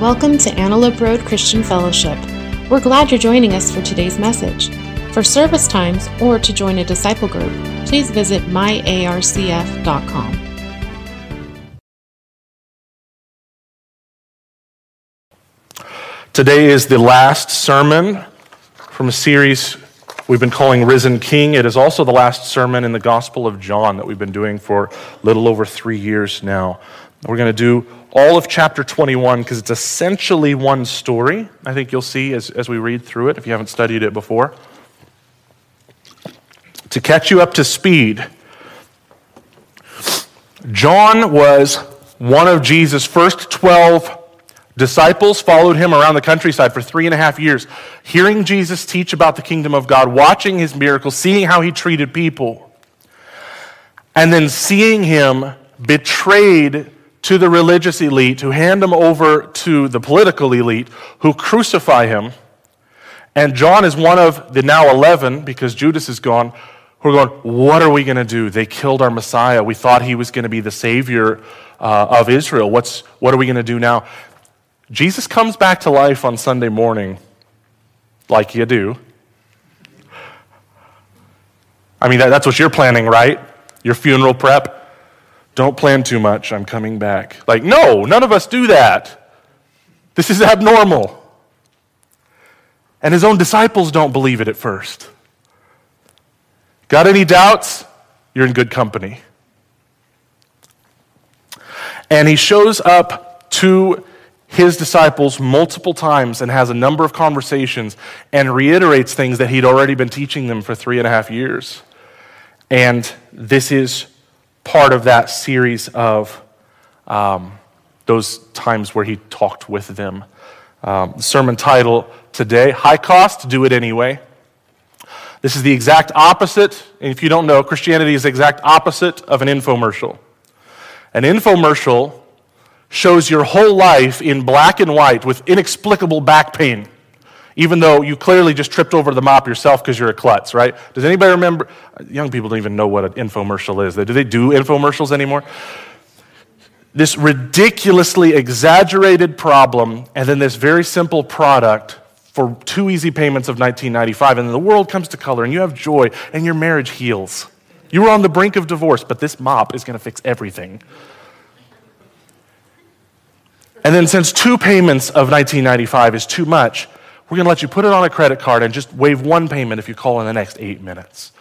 Welcome to Antelope Road Christian Fellowship. We're glad you're joining us for today's message. For service times or to join a disciple group, please visit myarcf.com. Today is the last sermon from a series we've been calling Risen King. It is also the last sermon in the Gospel of John that we've been doing for a little over three years now. We're going to do all of chapter 21 because it's essentially one story. I think you'll see as, as we read through it if you haven't studied it before. To catch you up to speed, John was one of Jesus' first 12 disciples, followed him around the countryside for three and a half years, hearing Jesus teach about the kingdom of God, watching his miracles, seeing how he treated people, and then seeing him betrayed to the religious elite, who hand him over to the political elite, who crucify him. And John is one of the now 11, because Judas is gone, who are going, What are we going to do? They killed our Messiah. We thought he was going to be the Savior uh, of Israel. What's, what are we going to do now? Jesus comes back to life on Sunday morning, like you do. I mean, that, that's what you're planning, right? Your funeral prep. Don't plan too much. I'm coming back. Like, no, none of us do that. This is abnormal. And his own disciples don't believe it at first. Got any doubts? You're in good company. And he shows up to his disciples multiple times and has a number of conversations and reiterates things that he'd already been teaching them for three and a half years. And this is part of that series of um, those times where he talked with them. Um, sermon title today High Cost, Do It Anyway. This is the exact opposite. And if you don't know, Christianity is the exact opposite of an infomercial. An infomercial shows your whole life in black and white with inexplicable back pain even though you clearly just tripped over the mop yourself because you're a klutz, right? Does anybody remember? Young people don't even know what an infomercial is. Do they do infomercials anymore? This ridiculously exaggerated problem, and then this very simple product for two easy payments of 1995, and the world comes to color, and you have joy, and your marriage heals. You were on the brink of divorce, but this mop is going to fix everything. And then, since two payments of 1995 is too much, we're going to let you put it on a credit card and just waive one payment if you call in the next eight minutes.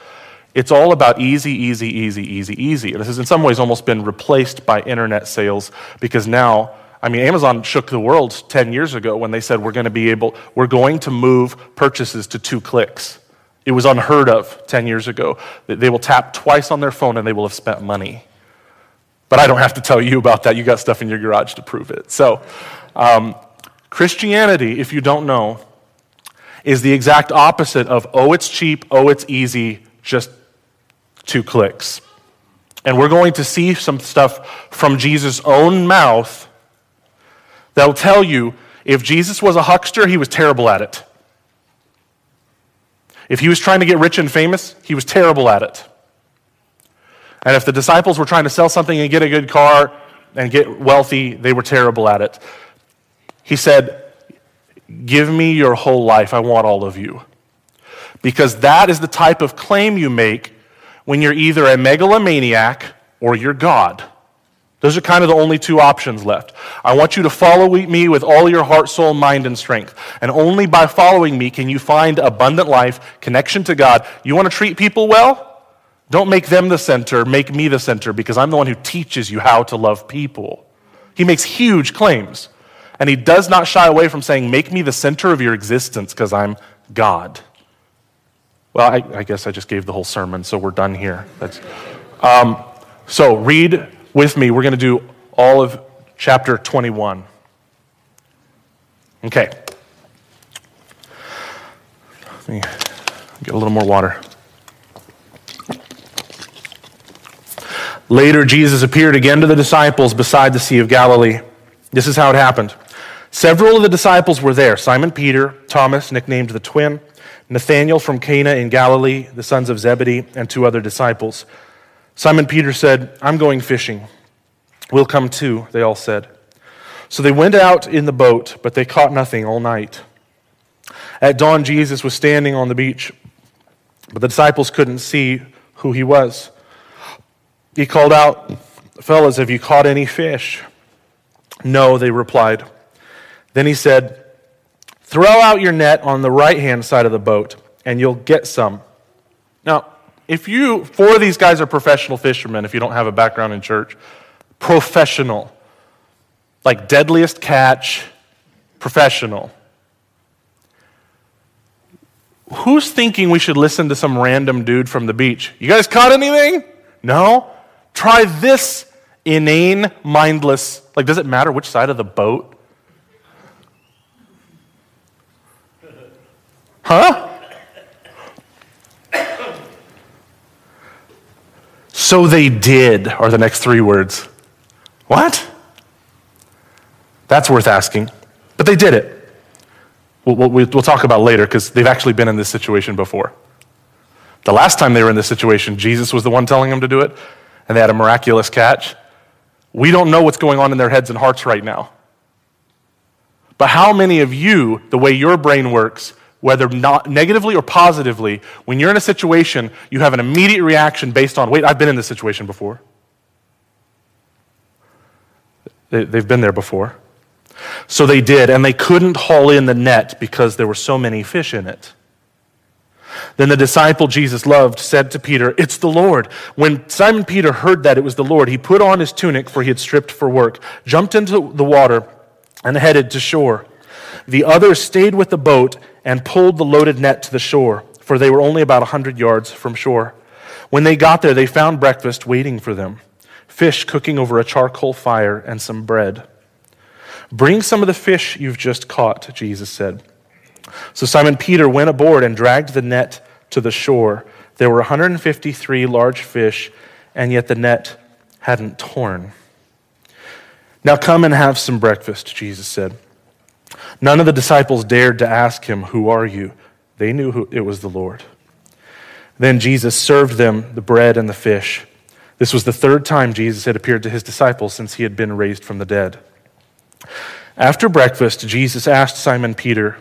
It's all about easy, easy, easy, easy, easy. This has in some ways almost been replaced by internet sales because now, I mean, Amazon shook the world 10 years ago when they said we're going to be able, we're going to move purchases to two clicks. It was unheard of 10 years ago. They will tap twice on their phone and they will have spent money. But I don't have to tell you about that. You got stuff in your garage to prove it. So, um, Christianity, if you don't know, is the exact opposite of, oh, it's cheap, oh, it's easy, just two clicks. And we're going to see some stuff from Jesus' own mouth that'll tell you if Jesus was a huckster, he was terrible at it. If he was trying to get rich and famous, he was terrible at it. And if the disciples were trying to sell something and get a good car and get wealthy, they were terrible at it. He said, Give me your whole life. I want all of you. Because that is the type of claim you make when you're either a megalomaniac or you're God. Those are kind of the only two options left. I want you to follow me with all your heart, soul, mind, and strength. And only by following me can you find abundant life, connection to God. You want to treat people well? Don't make them the center, make me the center, because I'm the one who teaches you how to love people. He makes huge claims. And he does not shy away from saying, Make me the center of your existence because I'm God. Well, I, I, guess I just gave the whole sermon, so we're done here. Um, so read with me. We're going to do all of chapter 21. Okay. Let me get a little more water. Later, Jesus appeared again to the disciples beside the Sea of Galilee. This is how it happened. Several of the disciples were there Simon Peter, Thomas, nicknamed the twin, Nathanael from Cana in Galilee, the sons of Zebedee, and two other disciples. Simon Peter said, I'm going fishing. We'll come too, they all said. So they went out in the boat, but they caught nothing all night. At dawn, Jesus was standing on the beach, but the disciples couldn't see who he was. He called out, Fellas, have you caught any fish? No, they replied. Then he said, Throw out your net on the right hand side of the boat, and you'll get some. Now, if you, four of these guys are professional fishermen, if you don't have a background in church, professional. Like deadliest catch, professional. Who's thinking we should listen to some random dude from the beach? You guys caught anything? No? Try this inane, mindless, like, does it matter which side of the boat? Huh? So they did, are the next three words. What? That's worth asking. But they did it. We'll, we'll, we'll talk about later because they've actually been in this situation before. The last time they were in this situation, Jesus was the one telling them to do it, and they had a miraculous catch. We don't know what's going on in their heads and hearts right now. But how many of you, the way your brain works, whether not negatively or positively, when you're in a situation, you have an immediate reaction based on, wait, I've been in this situation before. They, have been there before. So they did, and they couldn't haul in the net because there were so many fish in it. Then the disciple Jesus loved said to Peter, It's the Lord. When Simon Peter heard that it was the Lord, he put on his tunic, for he had stripped for work, jumped into the water, and headed to shore. The others stayed with the boat and pulled the loaded net to the shore, for they were only about a hundred yards from shore. When they got there, they found breakfast waiting for them fish cooking over a charcoal fire and some bread. Bring some of the fish you've just caught, Jesus said. So Simon Peter went aboard and dragged the net to the shore. There were 153 large fish, and yet the net hadn't torn. Now come and have some breakfast, Jesus said. None of the disciples dared to ask him, Who are you? They knew who, it was the Lord. Then Jesus served them the bread and the fish. This was the third time Jesus had appeared to his disciples since he had been raised from the dead. After breakfast, Jesus asked Simon Peter,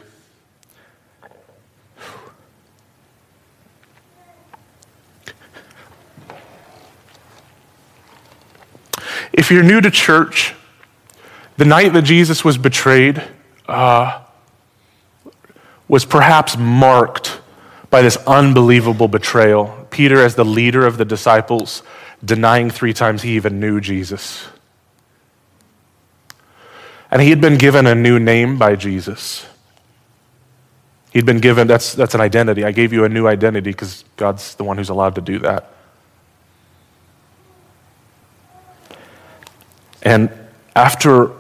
If you're new to church, the night that Jesus was betrayed uh, was perhaps marked by this unbelievable betrayal. Peter, as the leader of the disciples, denying three times he even knew Jesus. And he had been given a new name by Jesus. He'd been given, that's, that's an identity. I gave you a new identity because God's the one who's allowed to do that. And after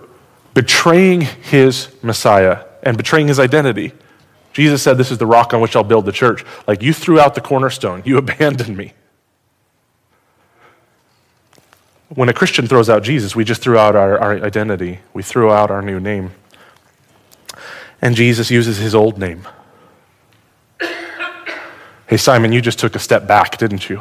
betraying his Messiah and betraying his identity, Jesus said, This is the rock on which I'll build the church. Like, you threw out the cornerstone, you abandoned me. When a Christian throws out Jesus, we just threw out our, our identity, we threw out our new name. And Jesus uses his old name. Hey, Simon, you just took a step back, didn't you?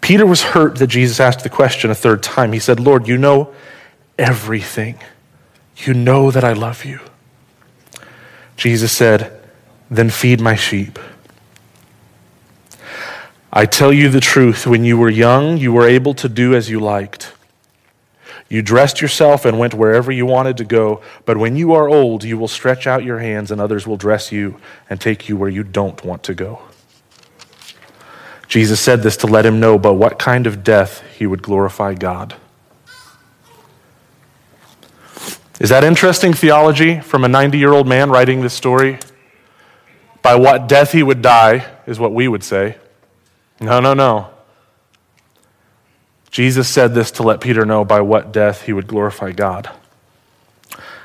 Peter was hurt that Jesus asked the question a third time. He said, Lord, you know everything. You know that I love you. Jesus said, Then feed my sheep. I tell you the truth, when you were young, you were able to do as you liked. You dressed yourself and went wherever you wanted to go, but when you are old, you will stretch out your hands and others will dress you and take you where you don't want to go. Jesus said this to let him know by what kind of death he would glorify God. Is that interesting theology from a 90 year old man writing this story? By what death he would die, is what we would say. No, no, no. Jesus said this to let Peter know by what death he would glorify God.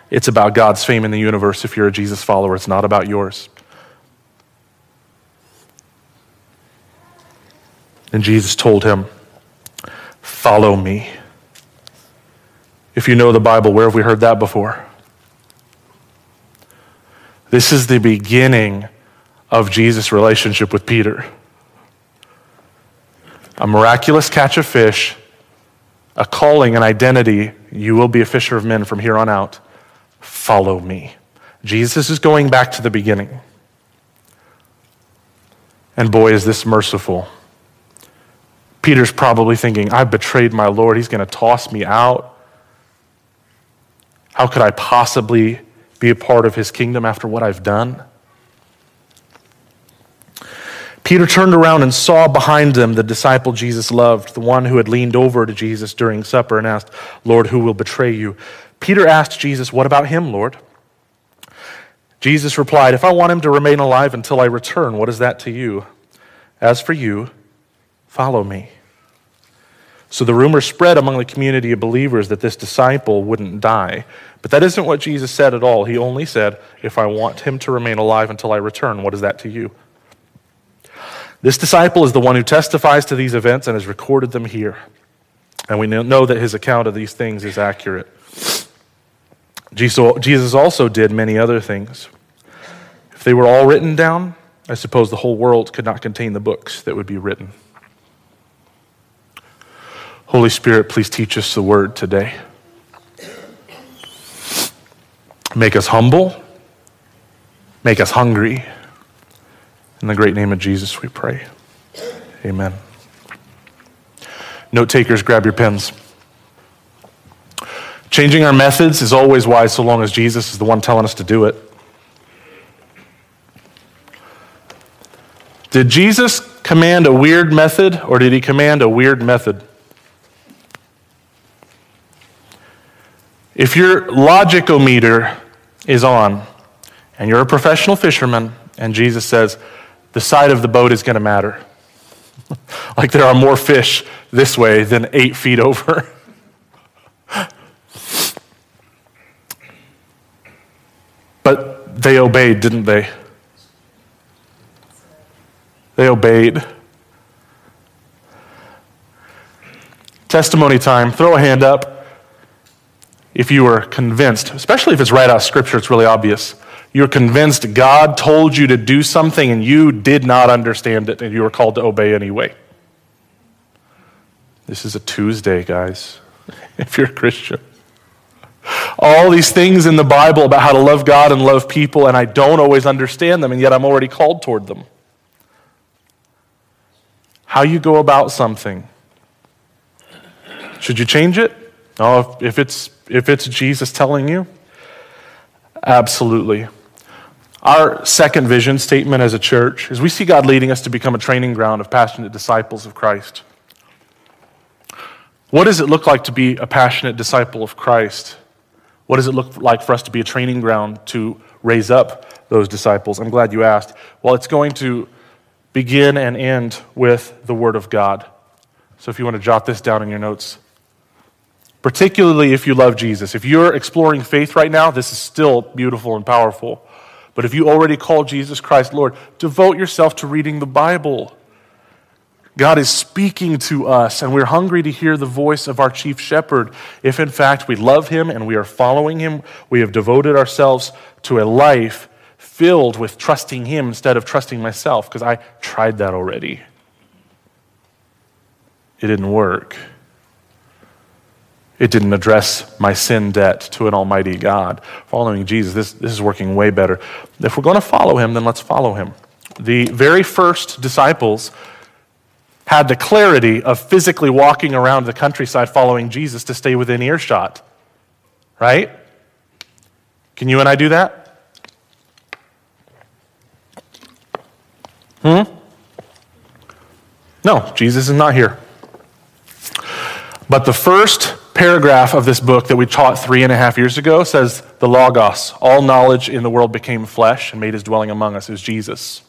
It's about God's fame in the universe if you're a Jesus follower, it's not about yours. And Jesus told him, Follow me. If you know the Bible, where have we heard that before? This is the beginning of Jesus' relationship with Peter. A miraculous catch of fish, a calling, an identity. You will be a fisher of men from here on out. Follow me. Jesus is going back to the beginning. And boy, is this merciful. Peter's probably thinking, I've betrayed my Lord. He's going to toss me out. How could I possibly be a part of his kingdom after what I've done? Peter turned around and saw behind them the disciple Jesus loved, the one who had leaned over to Jesus during supper and asked, Lord, who will betray you? Peter asked Jesus, What about him, Lord? Jesus replied, If I want him to remain alive until I return, what is that to you? As for you, Follow me. So the rumor spread among the community of believers that this disciple wouldn't die. But that isn't what Jesus said at all. He only said, If I want him to remain alive until I return, what is that to you? This disciple is the one who testifies to these events and has recorded them here. And we know that his account of these things is accurate. Jesus also did many other things. If they were all written down, I suppose the whole world could not contain the books that would be written. Holy Spirit, please teach us the word today. Make us humble, make us hungry. In the great name of Jesus, we pray. Amen. Note takers, grab your pens. Changing our methods is always wise so long as Jesus is the one telling us to do it. Did Jesus command a weird method or did he command a weird method? If your logicometer is on and you're a professional fisherman and Jesus says the side of the boat is going to matter, like there are more fish this way than eight feet over. but they obeyed, didn't they? They obeyed. Testimony time. Throw a hand up if you are convinced, especially if it's right out of Scripture, it's really obvious. You're convinced God told you to do something and you did not understand it and you were called to obey anyway. This is a Tuesday, guys, if you're a Christian. All these things in the Bible about how to love God and love people, and I don't always understand them, and yet I'm already called toward them. How you go about something. Should you change it? No, if, it's if it's Jesus telling you? Absolutely. Our second vision statement as a church is we see God leading us to become a training ground of passionate disciples of Christ. What does it look like to be a passionate disciple of Christ? What does it look like for us to be a training ground to raise up those disciples? I'm glad you asked. Well, it's going to begin and end with the Word of God. So if you want to jot this down in your notes, particularly if you love Jesus. If you're exploring faith right now, this is still beautiful and powerful. But if you already call Jesus Christ Lord, devote yourself to reading the Bible. God is speaking to us, and we're hungry to hear the voice of our chief shepherd. If in fact we love him and we are following him, we have devoted ourselves to a life filled with trusting him instead of trusting myself, because I tried that already. It didn't work. It didn't address my sin debt to an almighty God. Following Jesus, this, this is working way better. If we're going to follow him, then let's follow him. The very first disciples had the clarity of physically walking around the countryside following Jesus to stay within earshot. Right? Can you and I do that? Hmm? No, Jesus is not here. But the first paragraph of this book that we taught three and a half years ago says the Logos, all knowledge in the world became flesh and made his dwelling among us, is Jesus.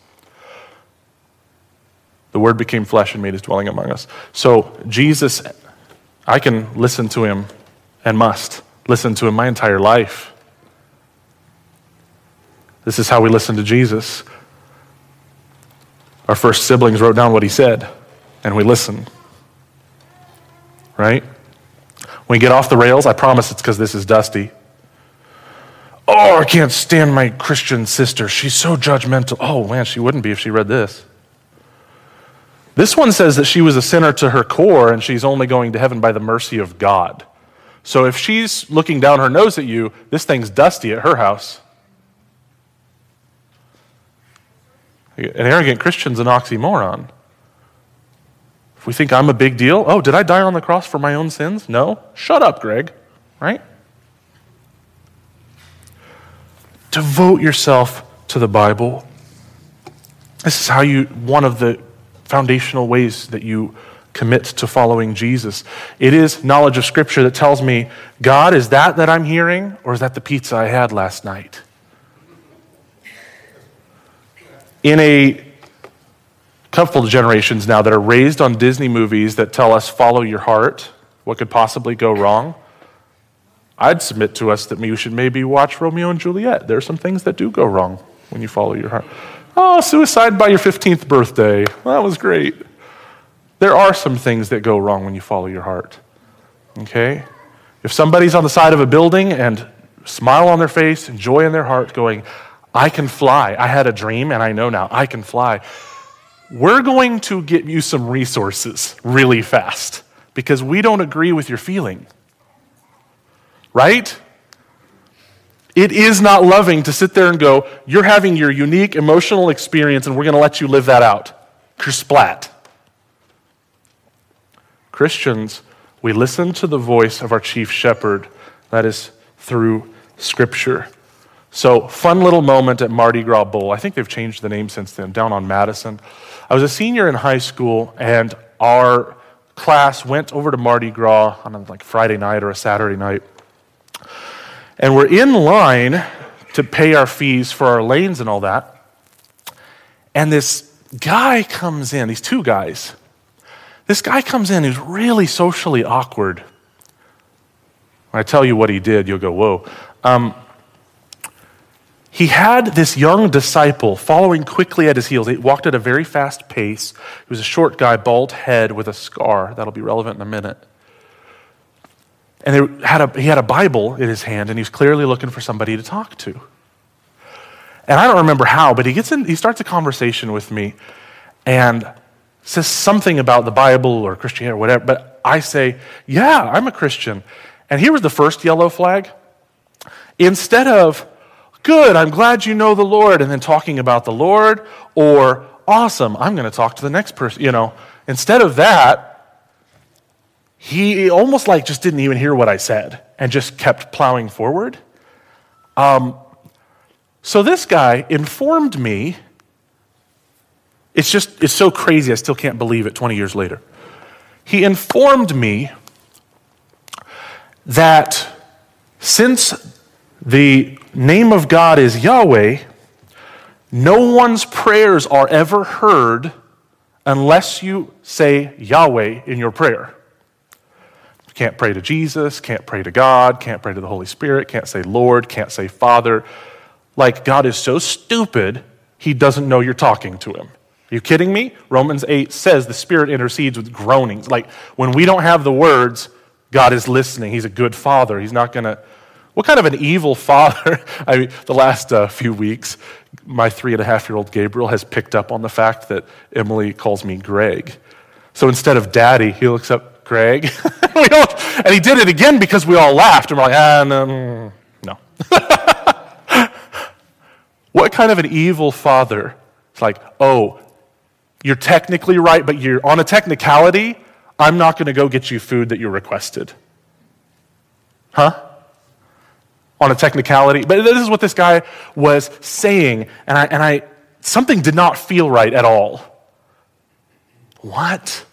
The Word became flesh and made his dwelling among us. So Jesus I can listen to him and must listen to him my entire life. This is how we listen to Jesus. Our first siblings wrote down what he said, and we listen. Right? When we get off the rails, I promise it's because this is dusty. Oh, I can't stand my Christian sister. She's so judgmental. Oh, man, she wouldn't be if she read this. This one says that she was a sinner to her core and she's only going to heaven by the mercy of God. So if she's looking down her nose at you, this thing's dusty at her house. An arrogant Christian's an oxymoron. We think I'm a big deal, oh, did I die on the cross for my own sins? No. Shut up, Greg. Right? Devote yourself to the Bible. This is how you, one of the foundational ways that you commit to following Jesus. It is knowledge of Scripture that tells me, God, is that that I'm hearing, or is that the pizza I had last night? In a couple of generations now that are raised on Disney movies that tell us, follow your heart, what could possibly go wrong? I'd submit to us that we should maybe watch Romeo and Juliet. There are some things that do go wrong when you follow your heart. Oh, suicide by your 15th birthday. That was great. There are some things that go wrong when you follow your heart. Okay? If somebody's on the side of a building and smile on their face and joy in their heart, going, I can fly. I had a dream and I know now I can fly. We're going to get you some resources really fast because we don't agree with your feeling. Right? It is not loving to sit there and go, You're having your unique emotional experience, and we're going to let you live that out. Kersplat. Christians, we listen to the voice of our chief shepherd, that is through Scripture. So, fun little moment at Mardi Gras Bowl. I think they've changed the name since then, down on Madison. I was a senior in high school, and our class went over to Mardi Gras on a like Friday night or a Saturday night. And we're in line to pay our fees for our lanes and all that. And this guy comes in, these two guys. This guy comes in who's really socially awkward. When I tell you what he did, you'll go, whoa. Um, he had this young disciple following quickly at his heels. He walked at a very fast pace. He was a short guy, bald head with a scar. That'll be relevant in a minute. And had a, he had a Bible in his hand, and he was clearly looking for somebody to talk to. And I don't remember how, but he gets in, he starts a conversation with me and says something about the Bible or Christianity or whatever. But I say, Yeah, I'm a Christian. And here was the first yellow flag. Instead of, Good, I'm glad you know the Lord, and then talking about the Lord, or Awesome, I'm going to talk to the next person, you know, instead of that, he almost like just didn't even hear what I said and just kept plowing forward. Um, so this guy informed me. It's just, it's so crazy, I still can't believe it 20 years later. He informed me that since the name of God is Yahweh, no one's prayers are ever heard unless you say Yahweh in your prayer. You Can't pray to Jesus, can't pray to God, can't pray to the Holy Spirit, can't say Lord, can't say Father. Like God is so stupid, he doesn't know you're talking to him. Are you kidding me? Romans 8 says the Spirit intercedes with groanings. Like when we don't have the words, God is listening. He's a good father. He's not going to. What kind of an evil father? I mean, the last uh, few weeks, my three and a half year old Gabriel has picked up on the fact that Emily calls me Greg. So instead of daddy, he looks up, Greg. and he did it again because we all laughed and we're like, ah, no. no. what kind of an evil father? It's like, oh, you're technically right, but you're on a technicality, I'm not going to go get you food that you requested. Huh? On a technicality. But this is what this guy was saying, and I, and I something did not feel right at all. What?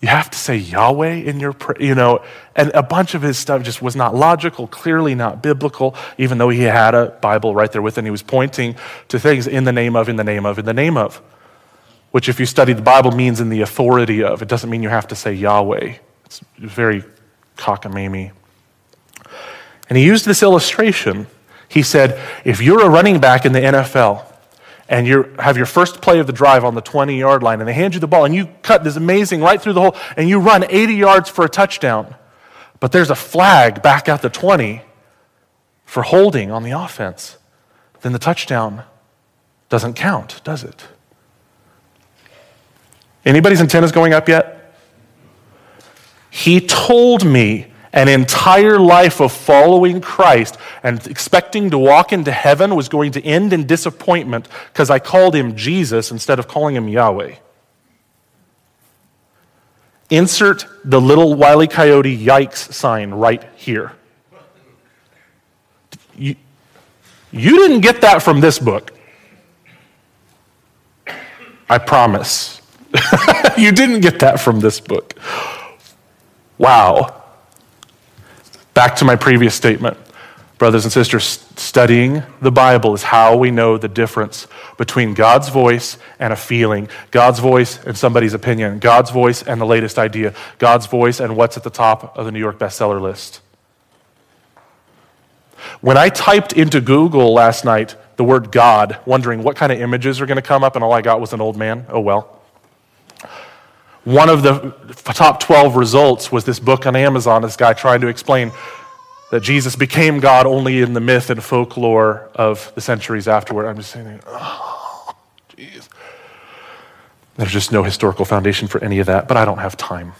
You have to say Yahweh in your prayer, you know, and a bunch of his stuff just was not logical, clearly not biblical, even though he had a Bible right there with him. He was pointing to things in the name of, in the name of, in the name of, which if you study the Bible means in the authority of. It doesn't mean you have to say Yahweh. It's very cockamamie. And he used this illustration. He said, if you're a running back in the NFL and you have your first play of the drive on the 20 yard line and they hand you the ball and you cut this amazing right through the hole and you run 80 yards for a touchdown, but there's a flag back at the 20 for holding on the offense, then the touchdown doesn't count, does it? Anybody's antennas going up yet? He told me an entire life of following Christ and expecting to walk into heaven was going to end in disappointment because I called him Jesus instead of calling him Yahweh. Insert the little wily coyote yikes sign right here. You, you didn't get that from this book. I promise. you didn't get that from this book. Wow. Back to my previous statement. Brothers and sisters, studying the Bible is how we know the difference between God's voice and a feeling, God's voice and somebody's opinion, God's voice and the latest idea, God's voice and what's at the top of the New York bestseller list. When I typed into Google last night the word God, wondering what kind of images are going to come up, and all I got was an old man, oh well. One of the top 12 results was this book on Amazon, this guy trying to explain that Jesus became God only in the myth and folklore of the centuries afterward. I'm just saying, oh, jeez. There's just no historical foundation for any of that, but I don't have time.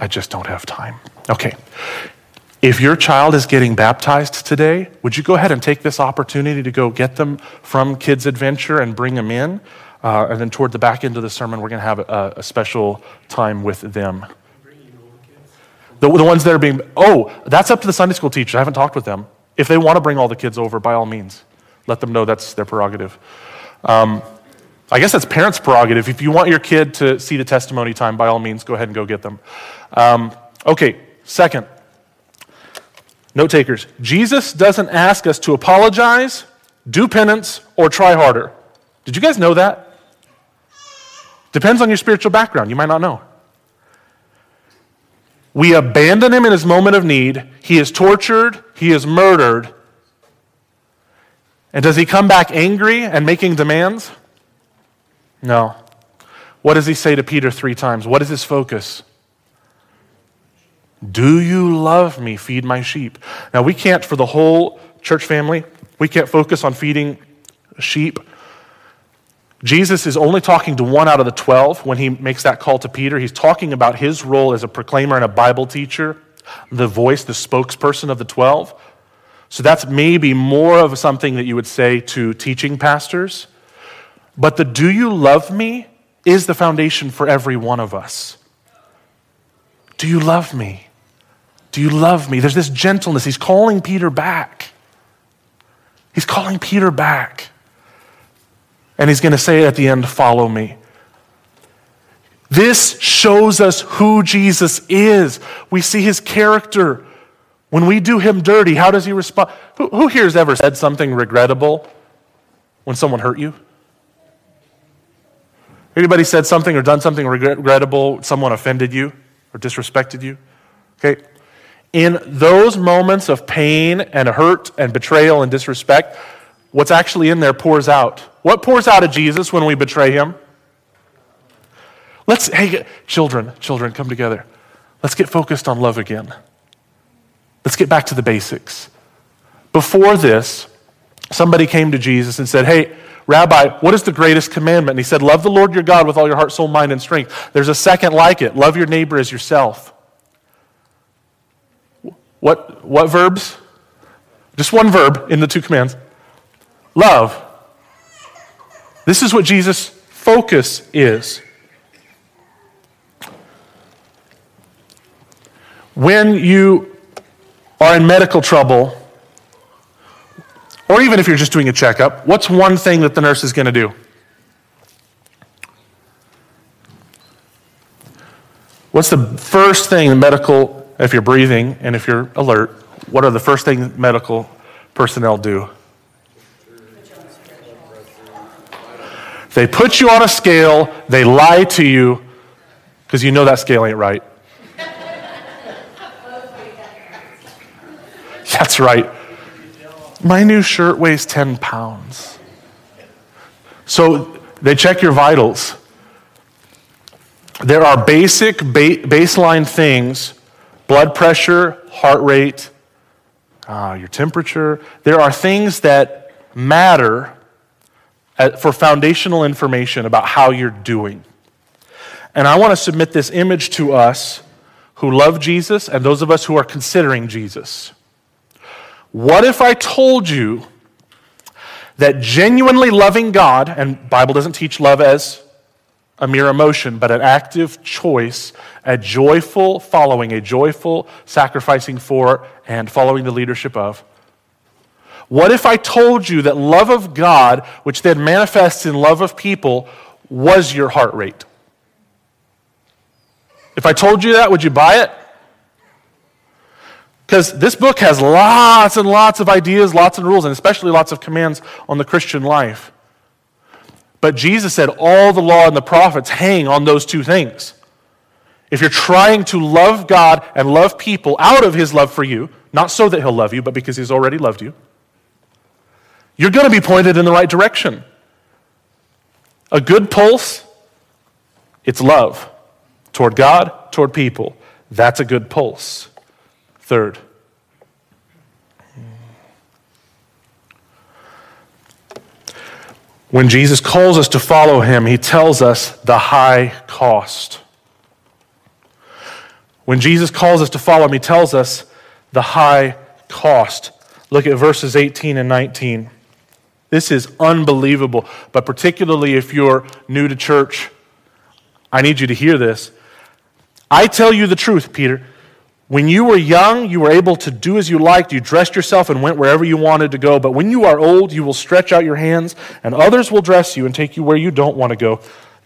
I just don't have time. Okay. If your child is getting baptized today, would you go ahead and take this opportunity to go get them from Kids Adventure and bring them in? Uh, and then toward the back end of the sermon, we're going to have a, a, special time with them. The, the ones that are being, oh, that's up to the Sunday school teachers. I haven't talked with them. If they want to bring all the kids over, by all means, let them know that's their prerogative. Um, I guess that's parents' prerogative. If you want your kid to see the testimony time, by all means, go ahead and go get them. Um, okay, second, Note takers, Jesus doesn't ask us to apologize, do penance, or try harder. Did you guys know that? Depends on your spiritual background. You might not know. We abandon him in his moment of need. He is tortured, he is murdered. And does he come back angry and making demands? No. What does he say to Peter three times? What is his focus? Do you love me? Feed my sheep. Now, we can't, for the whole church family, we can't focus on feeding sheep. Jesus is only talking to one out of the 12 when he makes that call to Peter. He's talking about his role as a proclaimer and a Bible teacher, the voice, the spokesperson of the 12. So that's maybe more of something that you would say to teaching pastors. But the do you love me is the foundation for every one of us. Do you love me? Do you love me? There's this gentleness. He's calling Peter back. He's calling Peter back. And he's going to say at the end, Follow me. This shows us who Jesus is. We see his character. When we do him dirty, how does he respond? Who, who here has ever said something regrettable when someone hurt you? Anybody said something or done something regrettable, someone offended you or disrespected you? Okay, in those moments of pain and hurt and betrayal and disrespect, what's actually in there pours out. What pours out of Jesus when we betray him? Let's, hey, children, children, come together. Let's get focused on love again. Let's get back to the basics. Before this, somebody came to Jesus and said, Hey, Rabbi, what is the greatest commandment? And he said, Love the Lord your God with all your heart, soul, mind, and strength. There's a second like it love your neighbor as yourself. What, what verbs? Just one verb in the two commands. Love. This is what Jesus' focus is. When you are in medical trouble, or even if you're just doing a checkup, what's one thing that the nurse is going to do? What's the first thing the medical if you're breathing and if you're alert, what are the first things medical personnel do? They put you on a scale, they lie to you, because you know that scale ain't right. That's right. My new shirt weighs 10 pounds. So they check your vitals. There are basic ba- baseline things blood pressure, heart rate, uh, your temperature. There are things that matter for foundational information about how you're doing. And I want to submit this image to us who love Jesus and those of us who are considering Jesus. What if I told you that genuinely loving God, and Bible doesn't teach love as a mere emotion, but an active choice, a joyful following, a joyful sacrificing for and following the leadership of. What if I told you that love of God, which then manifests in love of people, was your heart rate? If I told you that, would you buy it? Because this book has lots and lots of ideas, lots of rules, and especially lots of commands on the Christian life. But Jesus said all the law and the prophets hang on those two things. If you're trying to love God and love people out of his love for you, not so that he'll love you, but because he's already loved you, you're going to be pointed in the right direction. A good pulse, it's love toward God, toward people. That's a good pulse. Third, when Jesus calls us to follow him, he tells us the high cost. When Jesus calls us to follow him, he tells us the high cost. Look at verses 18 and 19. This is unbelievable, but particularly if you're new to church, I need you to hear this. I tell you the truth, Peter. When you were young, you were able to do as you liked. You dressed yourself and went wherever you wanted to go. But when you are old, you will stretch out your hands, and others will dress you and take you where you don't want to go.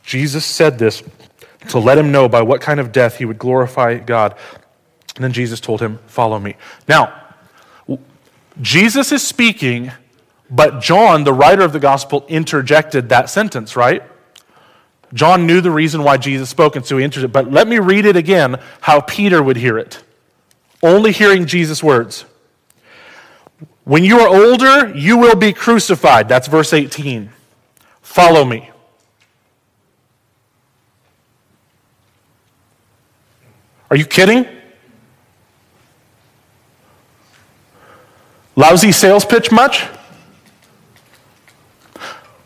Jesus said this to let him know by what kind of death he would glorify God. And then Jesus told him, Follow me. Now, Jesus is speaking, but John, the writer of the gospel, interjected that sentence, right? John knew the reason why Jesus spoke, and so he it. But let me read it again how Peter would hear it. Only hearing Jesus' words. When you are older, you will be crucified. That's verse 18. Follow me. Are you kidding? Lousy sales pitch much?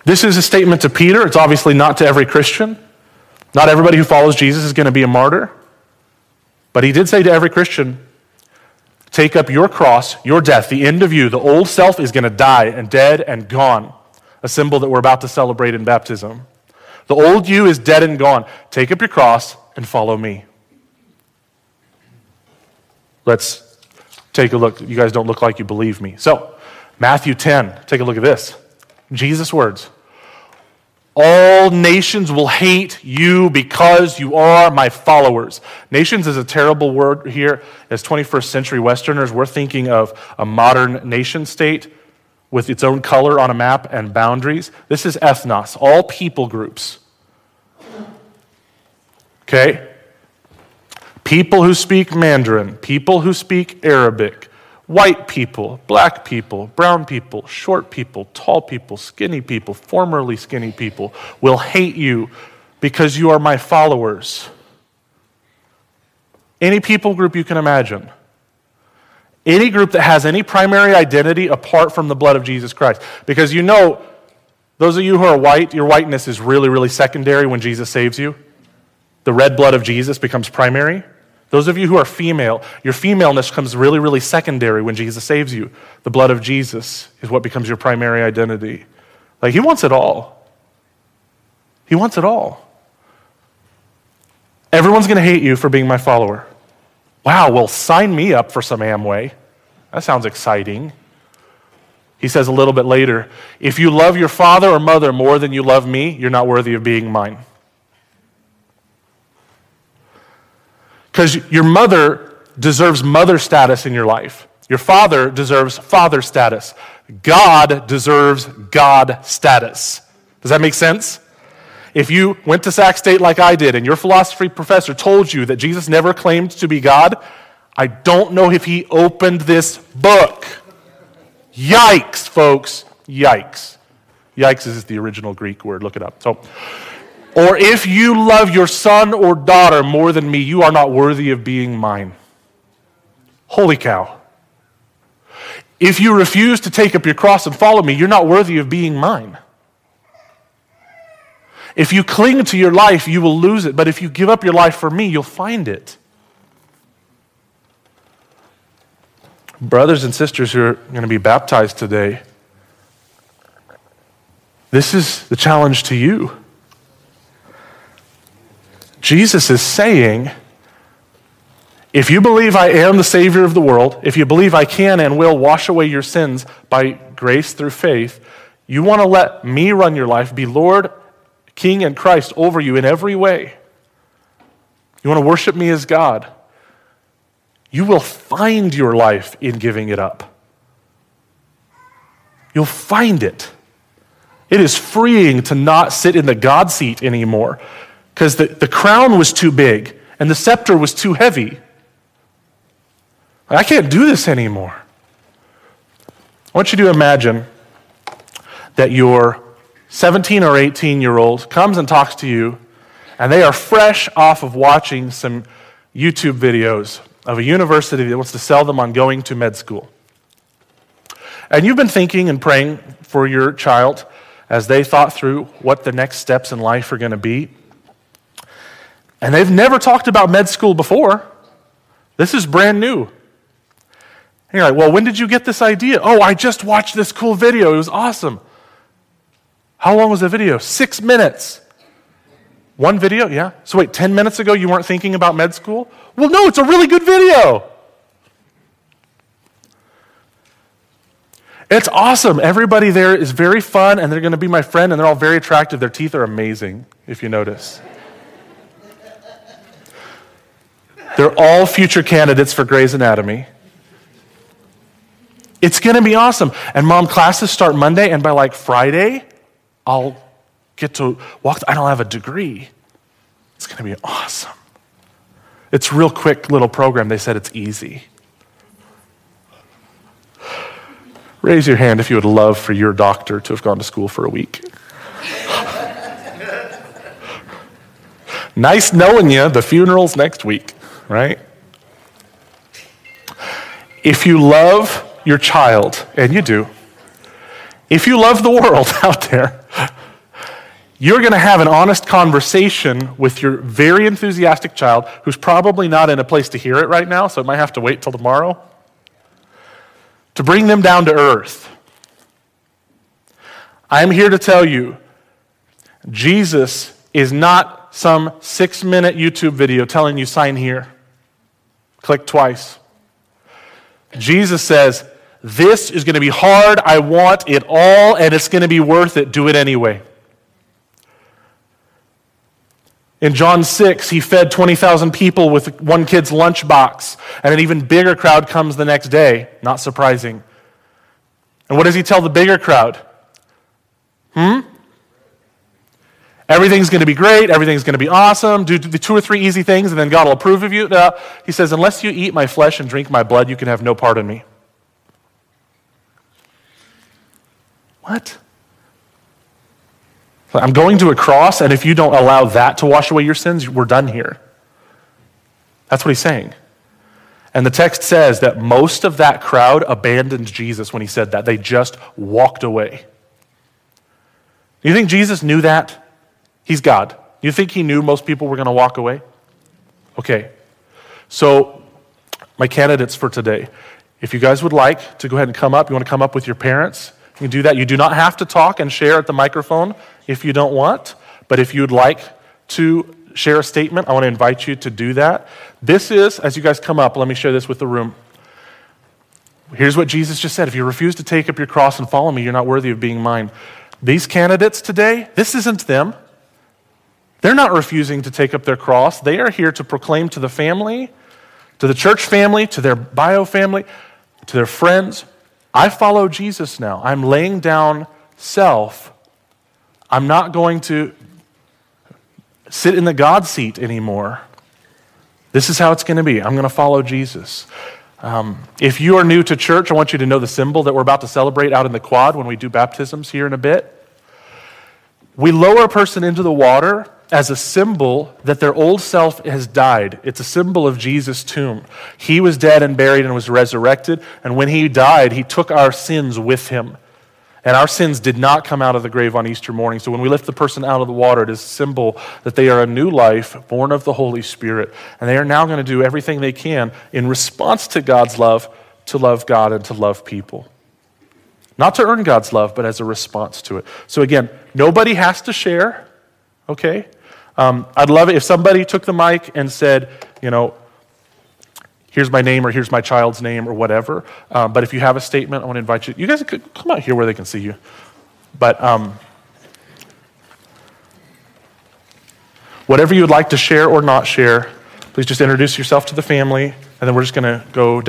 This is a statement to Peter. It's obviously not to every Christian. Not everybody who follows Jesus is going to be a martyr. But he did say to every Christian, Take up your cross, your death, the end of you. The old self is going to die and dead and gone. A symbol that we're about to celebrate in baptism. The old you is dead and gone. Take up your cross and follow me. Let's take a look. You guys don't look like you believe me. So, Matthew 10, take a look at this. Jesus' words. All nations will hate you because you are my followers. Nations is a terrible word here. As 21st century Westerners, we're thinking of a modern nation state with its own color on a map and boundaries. This is ethnos, all people groups. Okay? People who speak Mandarin, people who speak Arabic, white people, black people, brown people, short people, tall people, skinny people, formerly skinny people will hate you because you are my followers. Any people group you can imagine. Any group that has any primary identity apart from the blood of Jesus Christ. Because you know, those of you who are white, your whiteness is really, really secondary when Jesus saves you. The red blood of Jesus becomes primary. Those of you who are female, your femaleness comes really, really secondary when Jesus saves you. The blood of Jesus is what becomes your primary identity. Like, He wants it all. He wants it all. Everyone's going to hate you for being my follower. Wow, well, sign me up for some Amway. That sounds exciting. He says a little bit later if you love your father or mother more than you love me, you're not worthy of being mine. Because your mother deserves mother status in your life. Your father deserves father status. God deserves God status. Does that make sense? If you went to Sac State like I did and your philosophy professor told you that Jesus never claimed to be God, I don't know if he opened this book. Yikes, folks. Yikes. Yikes is the original Greek word. Look it up. So, or if you love your son or daughter more than me, you are not worthy of being mine. Holy cow. If you refuse to take up your cross and follow me, you're not worthy of being mine. If you cling to your life, you will lose it. But if you give up your life for me, you'll find it. Brothers and sisters who are going to be baptized today, this is the challenge to you. Jesus is saying, if you believe I am the Savior of the world, if you believe I can and will wash away your sins by grace through faith, you want to let me run your life, be Lord, King, and Christ over you in every way. You want to worship me as God. You will find your life in giving it up. You'll find it. It is freeing to not sit in the God seat anymore because the, the crown was too big and the scepter was too heavy. I can't do this anymore. I want you to imagine that your 17 or 18 year old comes and talks to you, and they are fresh off of watching some YouTube videos of a university that wants to sell them on going to med school. And you've been thinking and praying for your child as they thought through what the next steps in life are going to be. And they've never talked about med school before. This is brand new. And you're like, well, when did you get this idea? Oh, I just watched this cool video. It was awesome. How long was the video? Six minutes. One video? Yeah. So wait, 10 minutes ago you weren't thinking about med school? Well, no, it's a really good video. It's awesome. Everybody there is very fun and they're going to be my friend and they're all very attractive. Their teeth are amazing, if you notice. They're all future candidates for Grey's Anatomy. It's going to be awesome. And mom, classes start Monday, and by like Friday, I'll get to walk. I don't have a degree. It's going to be awesome. It's real quick little program. They said it's easy. Raise your hand if you would love for your doctor to have gone to school for a week. nice knowing you. The funeral's next week, right? If you love your child, and you do, if you love the world out there, you're going to have an honest conversation with your very enthusiastic child who's probably not in a place to hear it right now, so it might have to wait till tomorrow, to bring them down to earth. I'm here to tell you Jesus is not some six minute YouTube video telling you sign here, click twice. Jesus says, This is going to be hard. I want it all, and it's going to be worth it. Do it anyway. In John 6, he fed 20,000 people with one kid's lunchbox, and an even bigger crowd comes the next day. Not surprising. And what does he tell the bigger crowd? Hmm? Everything's going to be great. Everything's going to be awesome. Do the two or three easy things, and then God will approve of you. No. He says, Unless you eat my flesh and drink my blood, you can have no part in me. What? I'm going to a cross, and if you don't allow that to wash away your sins, we're done here. That's what he's saying. And the text says that most of that crowd abandoned Jesus when he said that. They just walked away. Do you think Jesus knew that? He's God. You think he knew most people were going to walk away? Okay. So, my candidates for today. If you guys would like to go ahead and come up, you want to come up with your parents, you can do that. You do not have to talk and share at the microphone if you don't want, but if you'd like to share a statement, I want to invite you to do that. This is, as you guys come up, let me share this with the room. Here's what Jesus just said If you refuse to take up your cross and follow me, you're not worthy of being mine. These candidates today, this isn't them. They're not refusing to take up their cross. They are here to proclaim to the family, to the church family, to their bio family, to their friends I follow Jesus now. I'm laying down self. I'm not going to sit in the God seat anymore. This is how it's going to be. I'm going to follow Jesus. Um, if you are new to church, I want you to know the symbol that we're about to celebrate out in the quad when we do baptisms here in a bit. We lower a person into the water as a symbol that their old self has died. It's a symbol of Jesus' tomb. He was dead and buried and was resurrected, and when he died, he took our sins with him. And our sins did not come out of the grave on Easter morning. So when we lift the person out of the water, it is a symbol that they are a new life, born of the Holy Spirit. And they are now going to do everything they can in response to God's love to love God and to love people. Not to earn God's love, but as a response to it. So again, nobody has to share, okay? Um, I'd love it if somebody took the mic and said, you know, here's my name or here's my child's name or whatever. Um, but if you have a statement, I want to invite you. You guys could come out here where they can see you. But um, whatever you would like to share or not share, please just introduce yourself to the family, and then we're just going to go.